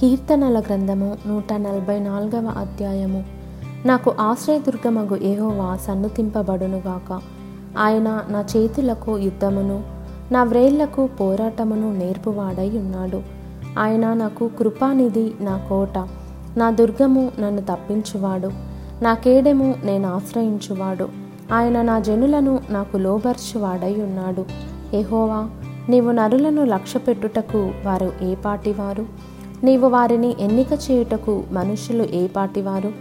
కీర్తనల గ్రంథము నూట నలభై నాలుగవ అధ్యాయము. నాకు ఆశ్రయదుర్గమగు ఏహోవా సన్నుతింపబడునుగాక. ఆయన నా చేతులకు యుద్ధమును నా వ్రేళ్ళకు పోరాటమును నేర్పువాడై ఉన్నాడు ఆయన నాకు కృపానిధి నా కోట నా దుర్గము నన్ను తప్పించువాడు. నా కేడెము నేను ఆశ్రయించువాడు. ఆయన నా జనులను నాకు లోబర్చువాడై ఉన్నాడు ఎహోవా నీవు నరులను లక్ష్యపెట్టుటకు వారు ఏ పాటివారు? నీవు వారిని ఎన్నిక చేయుటకు మనుషులు ఏపాటివారు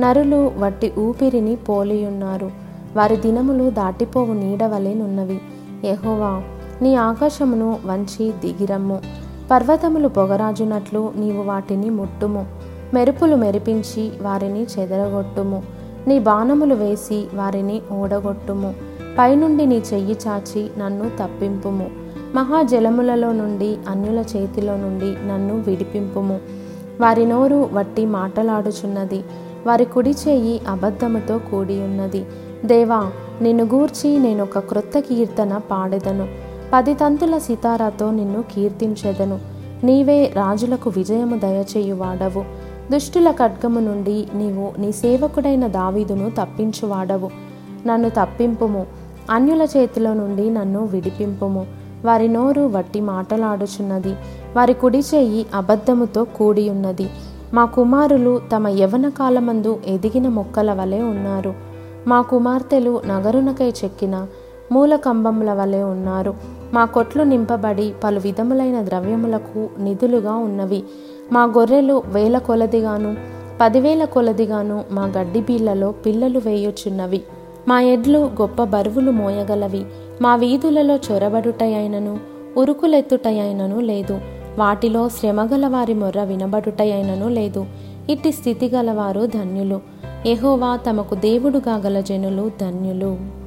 నరులు వట్టి ఊపిరిని పోలియున్నారు. వారి దినములు దాటిపోవు నీడవలేనున్నవి ఎహోవా నీ ఆకాశమును వంచి దిగిరమ్ము. పర్వతములు పొగరాజునట్లు నీవు వాటిని ముట్టుము. మెరుపులు మెరిపించి వారిని చెదరగొట్టుము. నీ బాణములు వేసి వారిని ఓడగొట్టుము పైనుండి నీ చెయ్యి చాచి నన్ను తప్పింపుము. మహాజలములలో నుండి అన్యుల చేతిలో నుండి నన్ను విడిపింపుము. వారి నోరు వట్టి మాటలాడుచున్నది. వారి కుడి చేయి అబద్ధముతో కూడి ఉన్నది దేవా నిన్ను గూర్చి నేను ఒక క్రొత్త కీర్తన పాడెదను. పది తంతుల సితారాతో నిన్ను కీర్తించెదను. నీవే రాజులకు విజయము దయచేయువాడవు. దుష్టుల ఖడ్గము నుండి నీవు నీ సేవకుడైన దావీదును తప్పించువాడవు. నన్ను తప్పింపుము. అన్యుల చేతిలో నుండి నన్ను విడిపింపుము. వారి నోరు వట్టి మాటలాడుచున్నది. వారి కుడి చేయి అబద్ధముతో కూడి ఉన్నది మా కుమారులు తమ యవన కాలమందు ఎదిగిన మొక్కల వలె ఉన్నారు. మా కుమార్తెలు నగరునకై చెక్కిన మూల కంబముల వలె ఉన్నారు. మా కొట్లు నింపబడి పలు విధములైన ద్రవ్యములకు నిధులుగా ఉన్నవి. మా గొర్రెలు వేల కొలదిగాను పదివేల కొలదిగాను మా గడ్డి బీళ్ళలో పిల్లలు వేయుచున్నవి. మా ఎడ్లు గొప్ప బరువులు మోయగలవి. మా వీధులలో చొరబడుటయైనను ఉరుకులెత్తుటయైనను లేదు. వాటిలో శ్రమగల వారి మొర్ర వినబడుటయైనను లేదు. ఇట్టి స్థితి గలవారు ధన్యులు. ఎహోవా తమకు దేవుడుగా గల జనులు ధన్యులు.